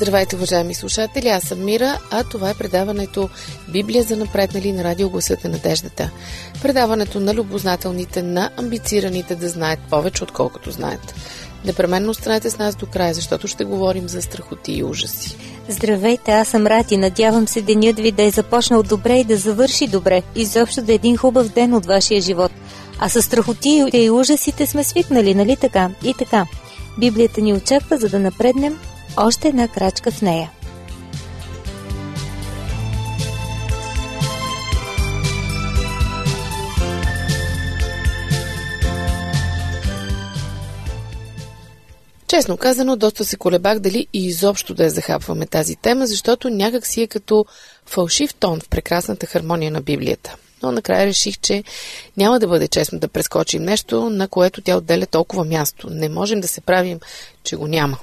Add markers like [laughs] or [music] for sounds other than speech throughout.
Здравейте, уважаеми слушатели, аз съм Мира, а това е предаването Библия за напреднали на радио Гласът на надеждата. Предаването на любознателните, на амбицираните да знаят повече, отколкото знаят. Непременно останете с нас до края, защото ще говорим за страхоти и ужаси. Здравейте, аз съм Рати. Надявам се денят ви да е започнал добре и да завърши добре. Изобщо да е един хубав ден от вашия живот. А с страхоти и ужасите сме свикнали, нали така? И така. Библията ни очаква, за да напреднем още една крачка в нея. Честно казано, доста се колебах дали и изобщо да я захапваме тази тема, защото някак си е като фалшив тон в прекрасната хармония на Библията. Но накрая реших, че няма да бъде честно да прескочим нещо, на което тя отделя толкова място. Не можем да се правим, че го няма.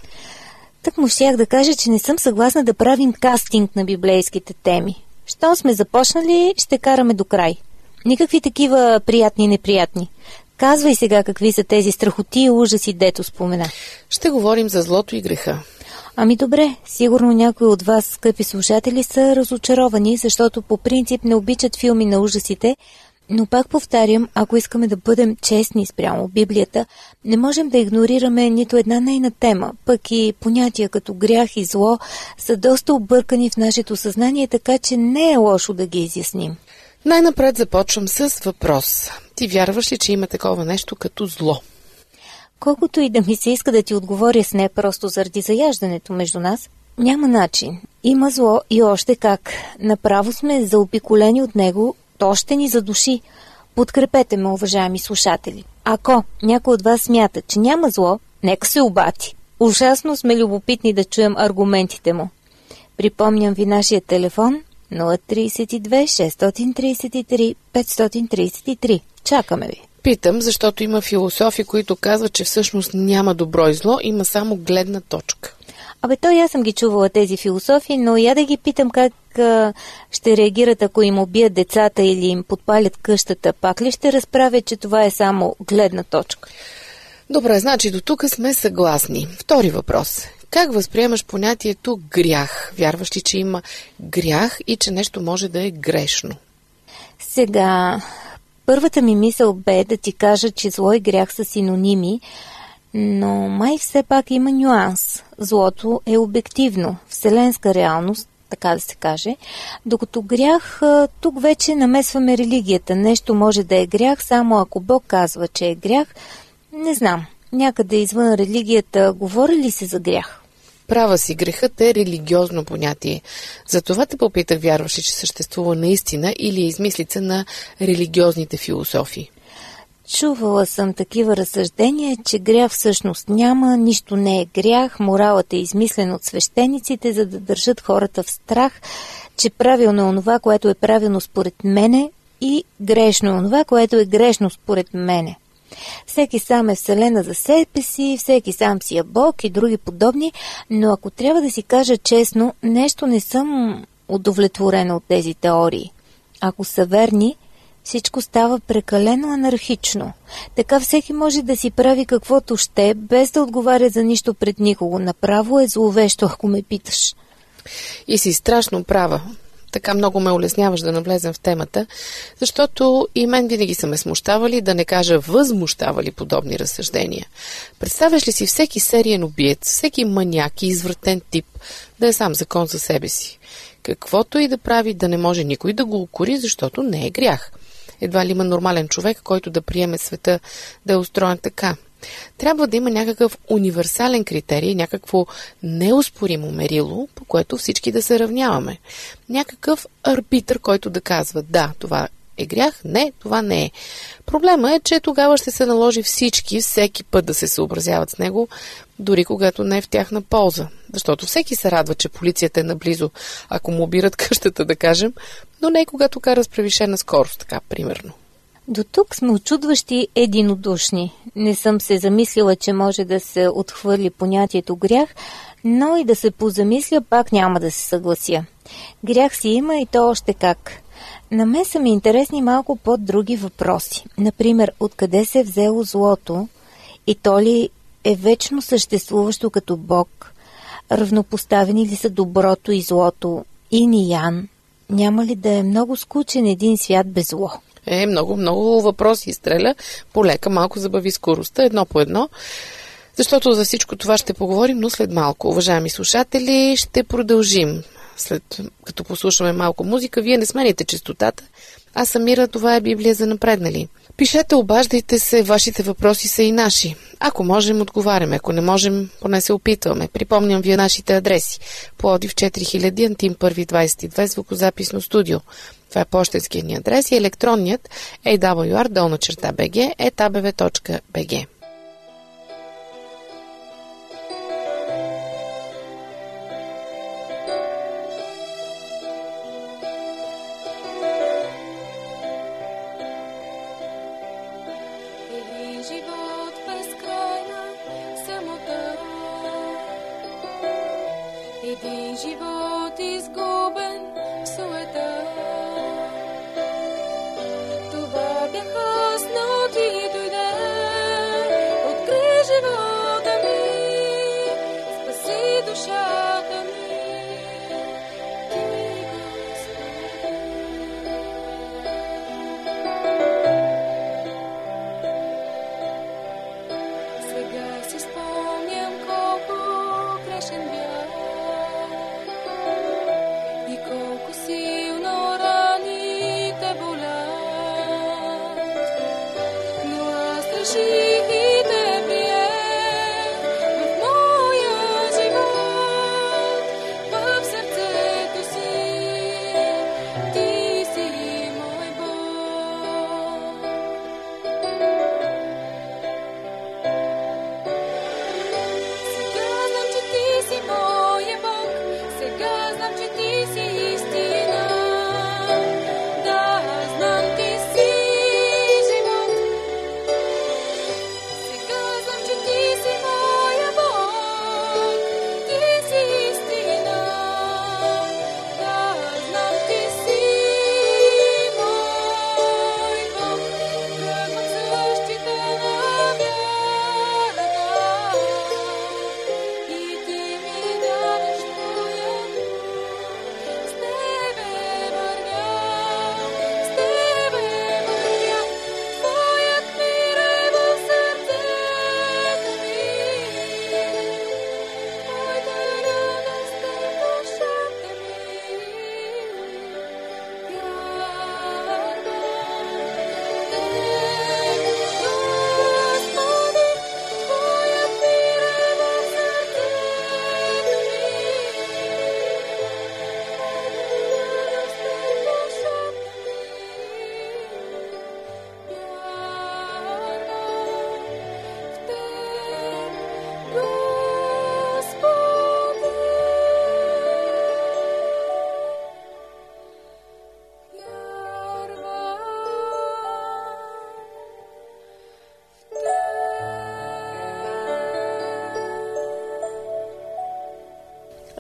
Так му щях да кажа, че не съм съгласна да правим кастинг на библейските теми. Щом сме започнали, ще караме до край. Никакви такива приятни и неприятни. Казвай сега какви са тези страхоти и ужаси, дето спомена. Ще говорим за злото и греха. Ами добре, сигурно някои от вас, скъпи слушатели, са разочаровани, защото по принцип не обичат филми на ужасите, но пак повтарям, ако искаме да бъдем честни спрямо Библията, не можем да игнорираме нито една нейна тема, пък и понятия като грях и зло са доста объркани в нашето съзнание, така че не е лошо да ги изясним. Най-напред започвам с въпрос. Ти вярваш ли, че има такова нещо като зло? Колкото и да ми се иска да ти отговоря с не просто заради заяждането между нас, няма начин. Има зло и още как. Направо сме заобиколени от него то ще ни задуши. Подкрепете ме, уважаеми слушатели. Ако някой от вас смята, че няма зло, нека се обати. Ужасно сме любопитни да чуем аргументите му. Припомням ви нашия телефон 032 633 533. Чакаме ви. Питам, защото има философи, които казват, че всъщност няма добро и зло, има само гледна точка. Абе, то аз съм ги чувала тези философии, но я да ги питам как а, ще реагират, ако им убият децата или им подпалят къщата. Пак ли ще разправят, че това е само гледна точка? Добре, значи до тук сме съгласни. Втори въпрос. Как възприемаш понятието грях? Вярваш ли, че има грях и че нещо може да е грешно? Сега, първата ми мисъл бе да ти кажа, че зло и грях са синоними, но май все пак има нюанс. Злото е обективно, вселенска реалност, така да се каже, докато грях, тук вече намесваме религията. Нещо може да е грях, само ако Бог казва, че е грях. Не знам, някъде извън религията говори ли се за грях? Права си, грехът е религиозно понятие. Затова те попитах, вярваш ли, че съществува наистина или е измислица на религиозните философии? Чувала съм такива разсъждения, че грях всъщност няма, нищо не е грях, моралът е измислен от свещениците, за да държат хората в страх, че правилно е онова, което е правилно според мене и грешно е онова, което е грешно според мене. Всеки сам е вселена за себе си, всеки сам си е Бог и други подобни, но ако трябва да си кажа честно, нещо не съм удовлетворена от тези теории. Ако са верни, всичко става прекалено анархично. Така всеки може да си прави каквото ще, без да отговаря за нищо пред никого. Направо е зловещо, ако ме питаш. И си страшно права. Така много ме улесняваш да навлезем в темата, защото и мен винаги са ме смущавали, да не кажа възмущавали подобни разсъждения. Представяш ли си всеки сериен убиец, всеки маняк и извратен тип да е сам закон за себе си? Каквото и да прави, да не може никой да го укори, защото не е грях – едва ли има нормален човек, който да приеме света да е устроен така. Трябва да има някакъв универсален критерий, някакво неоспоримо мерило, по което всички да се равняваме. Някакъв арбитър, който да казва да, това е грях? Не, това не е. Проблема е, че тогава ще се наложи всички всеки път да се съобразяват с него, дори когато не е в тяхна полза. Защото всеки се радва, че полицията е наблизо, ако му обират [laughs] къщата, да кажем, но не когато кара с превишена скорост, така примерно. До тук сме очудващи единодушни. Не съм се замислила, че може да се отхвърли понятието грях, но и да се позамисля пак няма да се съглася. Грях си има и то още как. На мен са ми интересни малко по-други въпроси. Например, откъде се е взело злото и то ли е вечно съществуващо като Бог? Равнопоставени ли са доброто и злото? И Ян? Няма ли да е много скучен един свят без зло? Е, много, много въпроси изстреля. Полека малко забави скоростта, едно по едно. Защото за всичко това ще поговорим, но след малко. Уважаеми слушатели, ще продължим. След като послушаме малко музика, вие не смените частотата. Аз Самира, това е Библия за напреднали. Пишете, обаждайте се, вашите въпроси са и наши. Ако можем, отговаряме. Ако не можем, поне се опитваме. Припомням ви нашите адреси. Плодив 4000, Антим 1 22, звукозаписно студио. Това е почтенският ни адрес и електронният awr долна черта bg etabv.bg.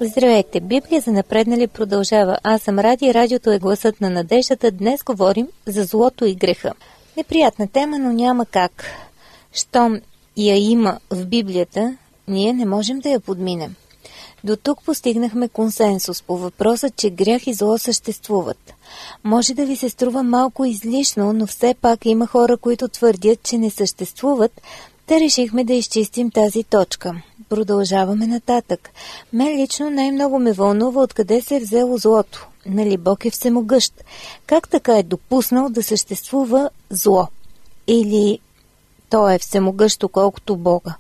Здравейте! Библия за напреднали продължава. Аз съм Ради, радиото е гласът на надеждата. Днес говорим за злото и греха. Неприятна тема, но няма как. Щом я има в Библията, ние не можем да я подминем. До тук постигнахме консенсус по въпроса, че грях и зло съществуват. Може да ви се струва малко излишно, но все пак има хора, които твърдят, че не съществуват, Та решихме да изчистим тази точка. Продължаваме нататък. Мен лично най-много ме вълнува откъде се е взело злото. Нали Бог е всемогъщ? Как така е допуснал да съществува зло? Или то е всемогъщо колкото Бога?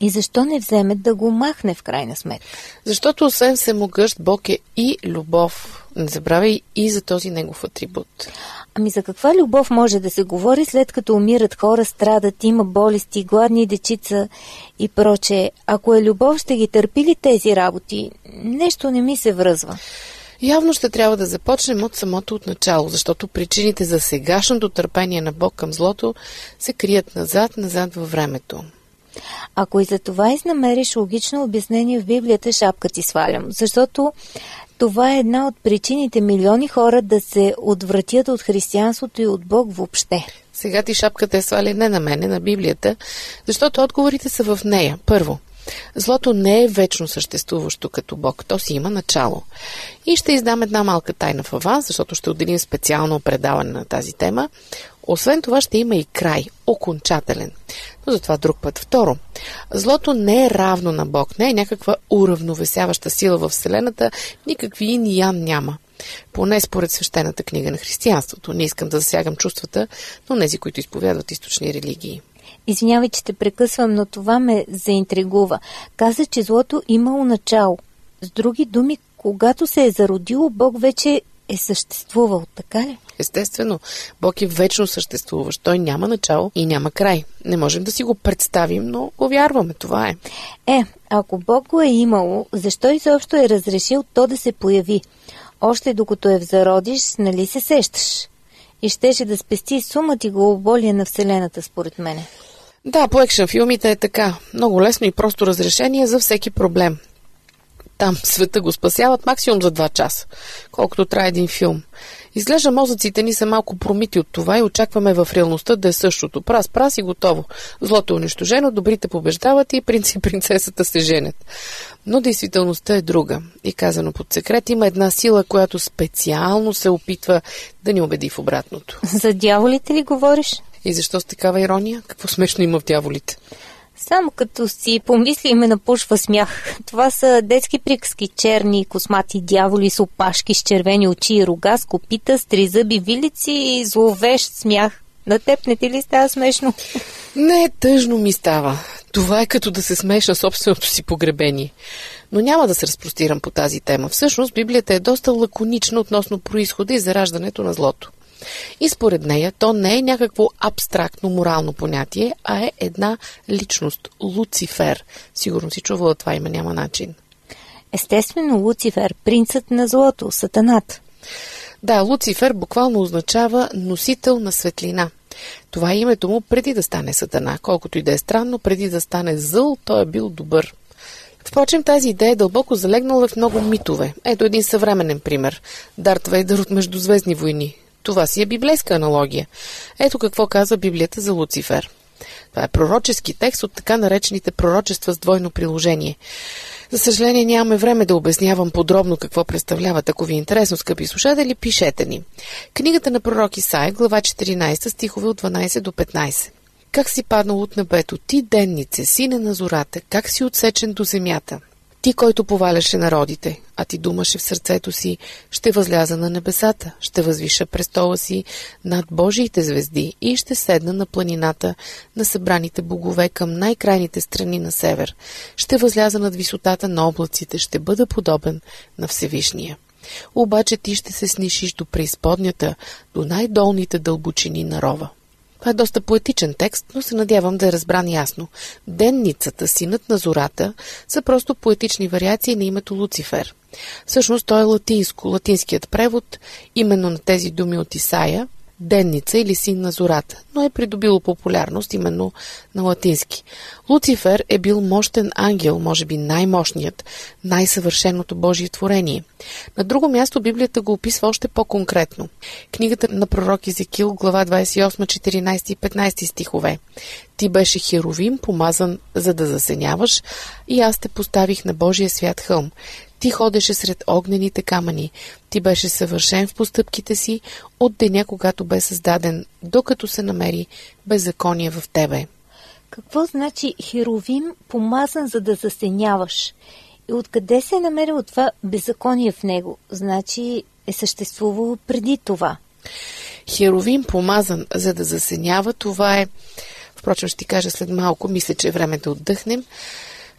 И защо не вземе да го махне в крайна сметка? Защото освен всемогъщ, Бог е и любов. Не забравяй и за този негов атрибут. Ами за каква любов може да се говори след като умират хора, страдат, има болести, гладни дечица и проче? Ако е любов, ще ги търпи ли тези работи? Нещо не ми се връзва. Явно ще трябва да започнем от самото от начало, защото причините за сегашното търпение на Бог към злото се крият назад, назад във времето. Ако и за това изнамериш логично обяснение в Библията, шапка ти свалям, защото това е една от причините милиони хора да се отвратят от християнството и от Бог въобще. Сега ти шапката е свали не на мене, на Библията, защото отговорите са в нея. Първо, Злото не е вечно съществуващо като Бог, то си има начало. И ще издам една малка тайна в аванс, защото ще отделим специално предаване на тази тема. Освен това ще има и край, окончателен. Но затова друг път. Второ, злото не е равно на Бог, не е някаква уравновесяваща сила в Вселената, никакви ин и ян няма. Поне според свещената книга на християнството. Не искам да засягам чувствата на тези, които изповядват източни религии. Извинявай, че те прекъсвам, но това ме заинтригува. Каза, че злото имало начало. С други думи, когато се е зародило, Бог вече е съществувал, така ли? Естествено, Бог е вечно съществуващ. Той няма начало и няма край. Не можем да си го представим, но го вярваме. Това е. Е, ако Бог го е имало, защо изобщо е разрешил то да се появи? Още докато е в зародиш, нали се сещаш? И щеше да спести сумът и главоболие на Вселената, според мене. Да, по екшен филмите е така. Много лесно и просто разрешение за всеки проблем. Там света го спасяват максимум за 2 часа, колкото трябва един филм. Изглежда мозъците ни са малко промити от това и очакваме в реалността да е същото. Прас, прас и готово. Злото е унищожено, добрите побеждават и принц и принцесата се женят. Но действителността е друга. И казано под секрет, има една сила, която специално се опитва да ни убеди в обратното. За дяволите ли говориш? И защо с такава ирония? Какво смешно има в дяволите? Само като си помисли ме напушва смях. [laughs] Това са детски приказки, черни, космати дяволи с опашки с червени очи и рога, с копита, с тризъби вилици и зловещ смях. На теб не ти ли става смешно? [laughs] Не, тъжно ми става. Това е като да се смееш на собственото си погребение. Но няма да се разпростирам по тази тема. Всъщност Библията е доста лаконична относно происхода и зараждането на злото. И според нея то не е някакво абстрактно морално понятие, а е една личност – Луцифер. Сигурно си чувала това има, няма начин. Естествено, Луцифер, принцът на злото, сатанат. Да, Луцифер буквално означава носител на светлина. Това е името му преди да стане сатана. Колкото и да е странно, преди да стане зъл, той е бил добър. Впрочем, тази идея е дълбоко залегнала в много митове. Ето един съвременен пример. Дарт Вейдър от Междузвездни войни. Това си е библейска аналогия. Ето какво казва Библията за Луцифер. Това е пророчески текст от така наречените пророчества с двойно приложение. За съжаление нямаме време да обяснявам подробно какво представляват. Ако ви е интересно, скъпи слушатели, пишете ни. Книгата на пророк Исаия, глава 14, стихове от 12 до 15. Как си паднал от небето, ти деннице, сине на зората, как си отсечен до земята? Ти, който поваляше народите, а ти думаше в сърцето си, ще възляза на небесата, ще възвиша престола си над Божиите звезди и ще седна на планината на събраните богове към най-крайните страни на север. Ще възляза над висотата на облаците, ще бъда подобен на Всевишния. Обаче ти ще се снишиш до преизподнята, до най-долните дълбочини на рова. Това е доста поетичен текст, но се надявам да е разбран ясно. Денницата, синът на зората, са просто поетични вариации на името Луцифер. Всъщност той е латинско, латинският превод именно на тези думи от Исаия, Денница или син на зората, но е придобило популярност именно на латински. Луцифер е бил мощен ангел, може би най-мощният, най-съвършеното Божие творение. На друго място Библията го описва още по-конкретно. Книгата на пророк Езекил, глава 28, 14 и 15 стихове. Ти беше херовим, помазан за да засеняваш, и аз те поставих на Божия свят хълм. Ти ходеше сред огнените камъни. Ти беше съвършен в постъпките си от деня, когато бе създаден, докато се намери беззаконие в тебе. Какво значи херовим, помазан за да засеняваш? И откъде се е намерило това беззаконие в него? Значи е съществувало преди това. Херовим, помазан за да засенява, това е... Впрочем, ще ти кажа след малко, мисля, че е време да отдъхнем.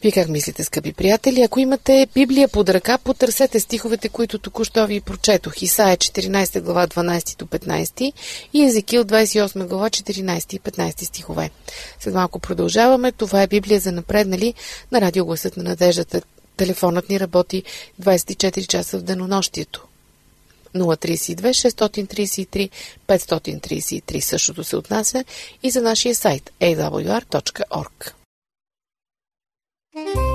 Вие как мислите, скъпи приятели? Ако имате Библия под ръка, потърсете стиховете, които току-що ви прочетох. Исаия 14 глава 12 до 15 и Езекил 28 глава 14 и 15 стихове. След малко продължаваме. Това е Библия за напреднали на радиогласът на надеждата. Телефонът ни работи 24 часа в денонощието. 032 633 533. Същото се отнася и за нашия сайт awr.org. Thank you.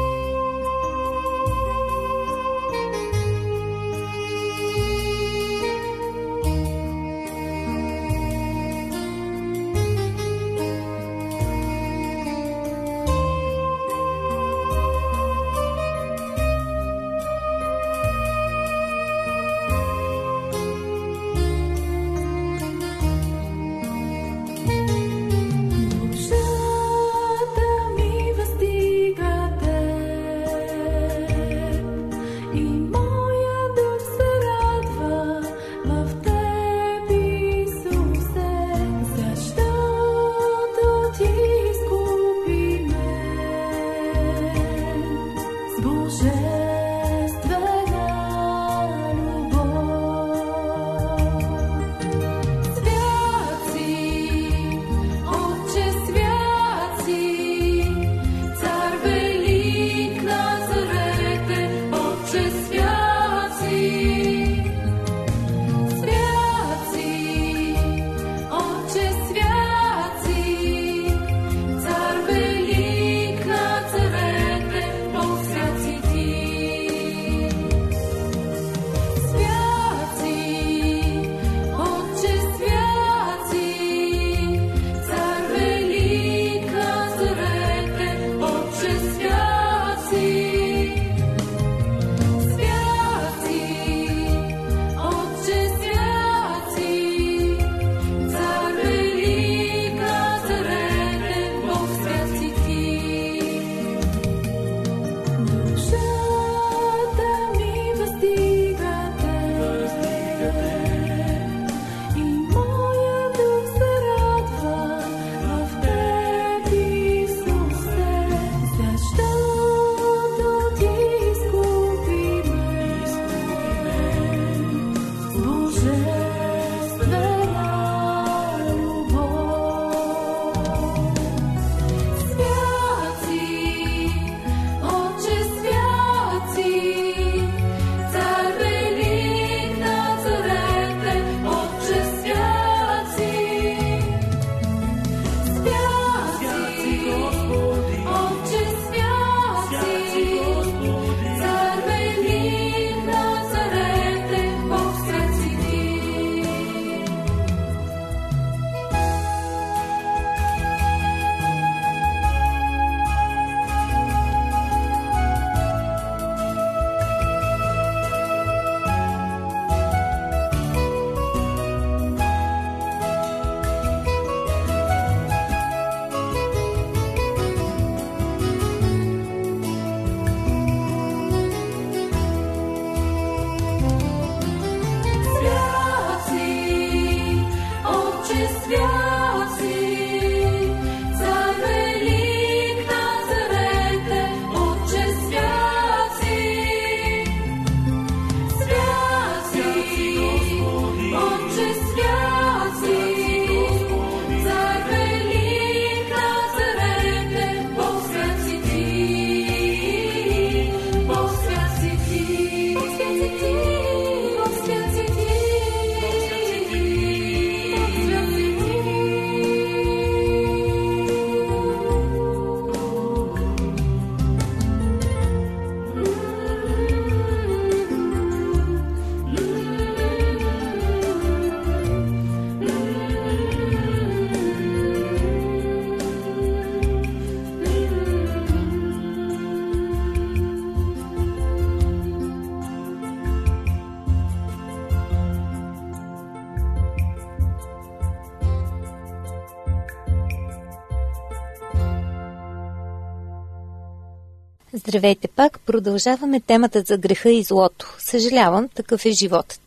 Здравейте пак, продължаваме темата за греха и злото. Съжалявам, такъв е животът.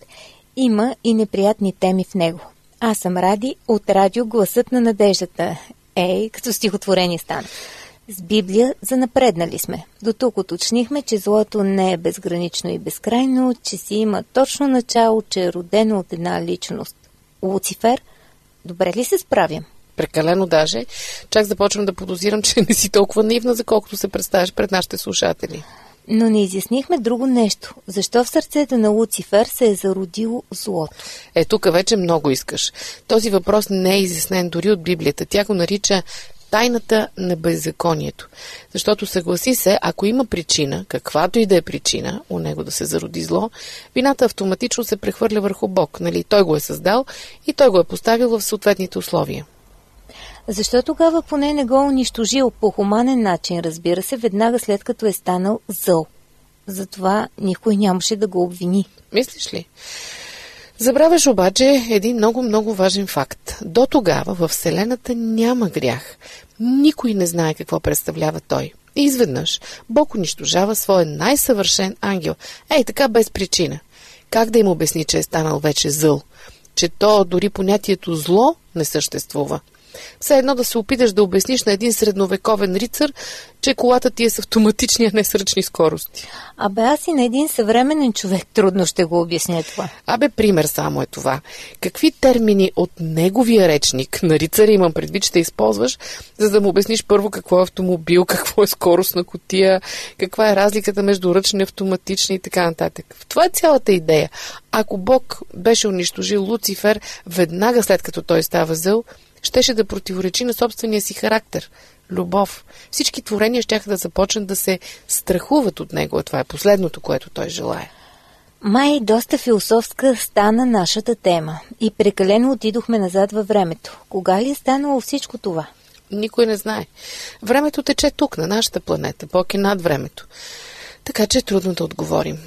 Има и неприятни теми в него. Аз съм Ради от радио Гласът на надеждата. Ей, като стихотворение стана. С Библия занапреднали сме. До тук уточнихме, че злото не е безгранично и безкрайно, че си има точно начало, че е родено от една личност. Луцифер, добре ли се справям? Прекалено даже. Чак започвам да подозирам, че не си толкова наивна, за колкото се представяш пред нашите слушатели. Но не изяснихме друго нещо. Защо в сърцето на Луцифер се е зародило злото? Е, тук вече много искаш. Този въпрос не е изяснен дори от Библията. Тя го нарича тайната на беззаконието. Защото съгласи се, ако има причина, каквато и да е причина, у него да се зароди зло, вината автоматично се прехвърля върху Бог. Нали? Той го е създал и той го е поставил в съответните условия. Защо тогава поне не го унищожил по хуманен начин, разбира се, веднага след като е станал зъл? Затова никой нямаше да го обвини. Мислиш ли? Забравяш обаче един много-много важен факт. До тогава в Вселената няма грях. Никой не знае какво представлява той. И изведнъж Бог унищожава своя най-съвършен ангел. Ей, така без причина. Как да им обясни, че е станал вече зъл? Че то дори понятието зло не съществува. Все едно да се опиташ да обясниш на един средновековен рицар, че колата ти е с автоматични, а не с ръчни скорости. Абе, аз и на един съвременен човек трудно ще го обясня това. Абе, пример само е това. Какви термини от неговия речник, [laughs] на рицаря имам предвид, ще използваш, за да му обясниш първо какво е автомобил, [laughs] какво е скорост на котия, каква е разликата между ръчни, автоматични и така нататък. Това е цялата идея. Ако Бог беше унищожил Луцифер веднага след като той става зъл, щеше да противоречи на собствения си характер. Любов. Всички творения ще да започнат да се страхуват от него. Това е последното, което той желая. Май доста философска стана нашата тема и прекалено отидохме назад във времето. Кога ли е станало всичко това? Никой не знае. Времето тече тук, на нашата планета. Бог е над времето. Така че е трудно да отговорим.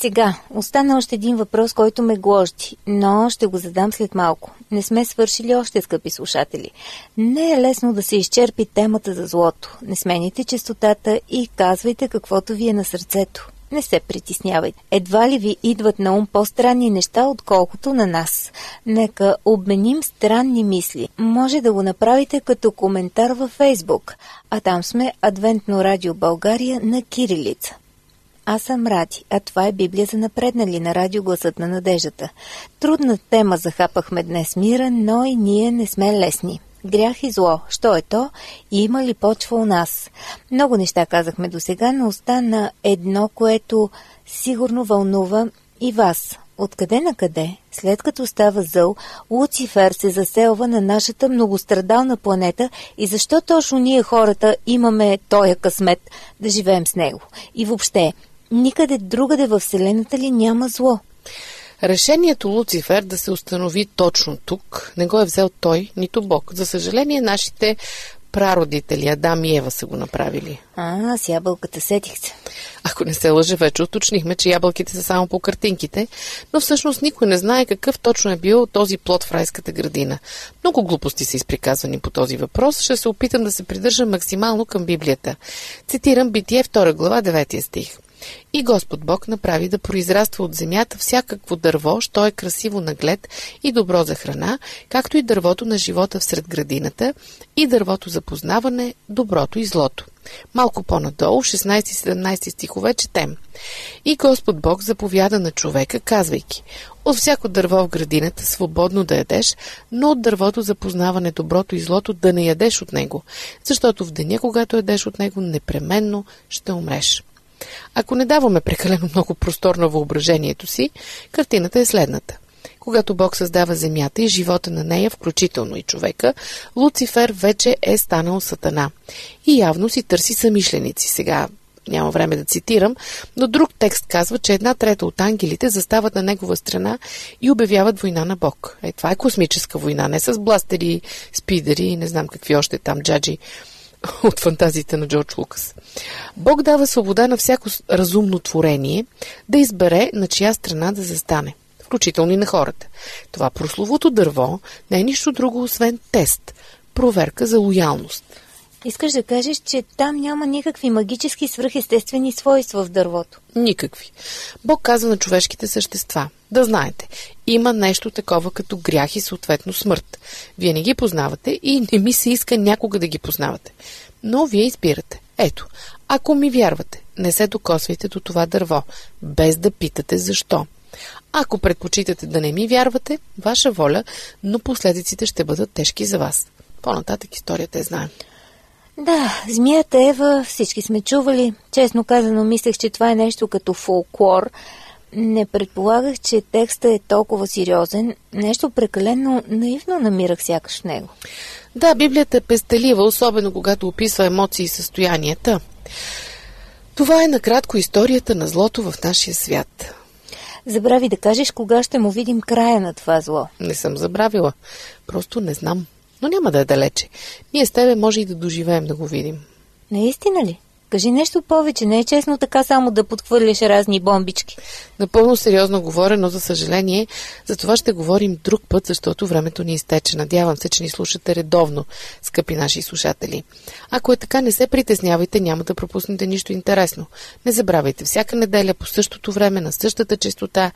Сега, остана още един въпрос, който ме гложди, но ще го задам след малко. Не сме свършили още, скъпи слушатели. Не е лесно да се изчерпи темата за злото. Не смените частотата и казвайте каквото ви е на сърцето. Не се притеснявайте. Едва ли ви идват на ум по-странни неща, отколкото на нас. Нека обменим странни мисли. Може да го направите като коментар във Фейсбук, а там сме Адвентно радио България на Кирилица. Аз съм Ради, а това е Библия за напреднали на радио Гласът на надеждата. Трудна тема захапахме днес мира, но и ние не сме лесни. Грях и зло. Що е то? И има ли почва у нас? Много неща казахме до сега, но остана едно, което сигурно вълнува и вас. Откъде на къде, след като става зъл, Луцифер се заселва на нашата многострадална планета и защо точно ние хората имаме тоя късмет да живеем с него? И въобще, Никъде другаде във Вселената ли няма зло? Решението Луцифер да се установи точно тук не го е взел той, нито Бог. За съжаление, нашите прародители Адам и Ева са го направили. А, с ябълката сетих се. Ако не се лъже, вече уточнихме, че ябълките са само по картинките, но всъщност никой не знае какъв точно е бил този плод в райската градина. Много глупости са изприказвани по този въпрос. Ще се опитам да се придържа максимално към Библията. Цитирам Битие 2 глава 9 стих. И Господ Бог направи да произраства от земята всякакво дърво, що е красиво наглед и добро за храна, както и дървото на живота всред градината и дървото за познаване, доброто и злото. Малко по-надолу, 16-17 стихове, четем. И Господ Бог заповяда на човека, казвайки, от всяко дърво в градината свободно да ядеш, но от дървото за познаване доброто и злото да не ядеш от него, защото в деня, когато ядеш от него, непременно ще умреш. Ако не даваме прекалено много простор на въображението си, картината е следната. Когато Бог създава земята и живота на нея, включително и човека, Луцифер вече е станал сатана. И явно си търси самишленици. Сега няма време да цитирам, но друг текст казва, че една трета от ангелите застават на негова страна и обявяват война на Бог. Е, това е космическа война, не с бластери, спидери и не знам какви още там джаджи [laughs] от фантазиите на Джордж Лукас. Бог дава свобода на всяко разумно творение да избере на чия страна да застане, включително и на хората. Това прословото дърво не е нищо друго, освен тест, проверка за лоялност. Искаш да кажеш, че там няма никакви магически свръхестествени свойства в дървото? Никакви. Бог каза на човешките същества. Да знаете, има нещо такова като грях и съответно смърт. Вие не ги познавате и не ми се иска някога да ги познавате. Но вие избирате. Ето, ако ми вярвате, не се докосвайте до това дърво, без да питате защо. Ако предпочитате да не ми вярвате, ваша воля, но последиците ще бъдат тежки за вас. По-нататък историята е знаем. Да, змията Ева всички сме чували. Честно казано, мислех, че това е нещо като фолклор. Не предполагах, че текстът е толкова сериозен. Нещо прекалено наивно намирах сякаш в него. Да, Библията е пестелива, особено когато описва емоции и състоянията. Това е накратко историята на злото в нашия свят. Забрави да кажеш кога ще му видим края на това зло. Не съм забравила. Просто не знам. Но няма да е далече. Ние с тебе може и да доживеем да го видим. Наистина ли? Кажи нещо повече, не е честно така само да подхвърляш разни бомбички. Напълно сериозно говоря, но за съжаление, за това ще говорим друг път, защото времето ни изтече. Надявам се, че ни слушате редовно, скъпи наши слушатели. Ако е така, не се притеснявайте, няма да пропуснете нищо интересно. Не забравяйте, всяка неделя по същото време, на същата частота,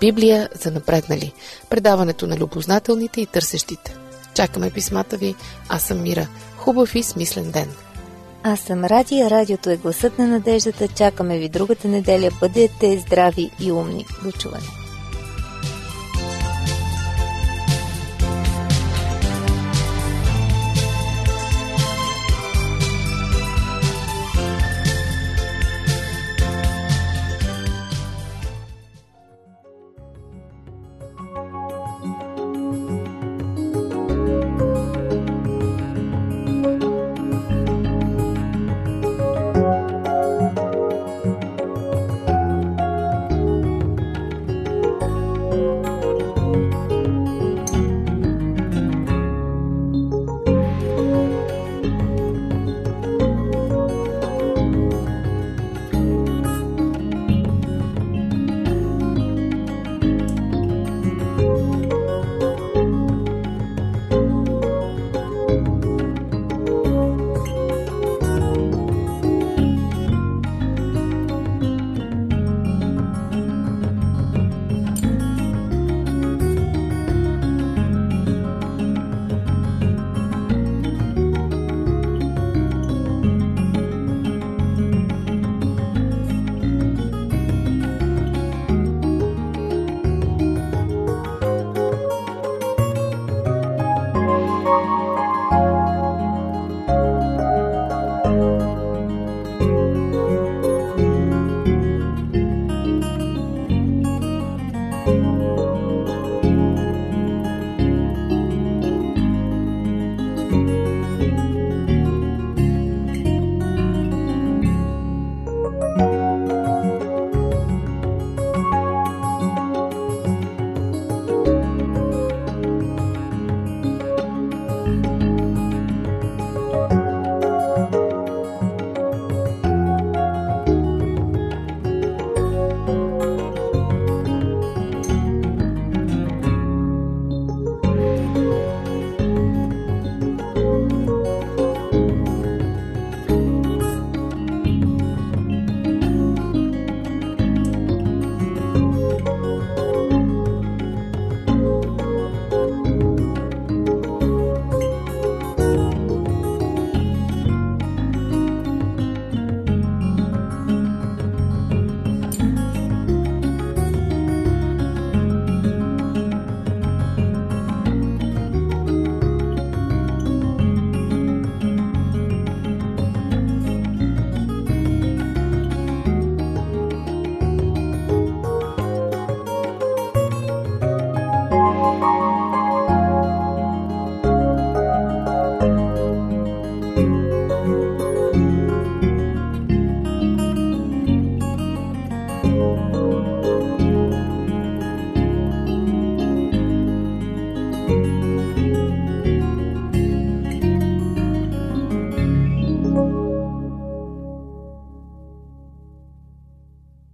Библия за напреднали. Предаването на любознателните и търсещите. Чакаме писмата ви. Аз съм Мира. Хубав и смислен ден. Аз съм Ради, а радиото е гласът на надеждата. Чакаме ви другата неделя. Бъдете здрави и умни. До чуване.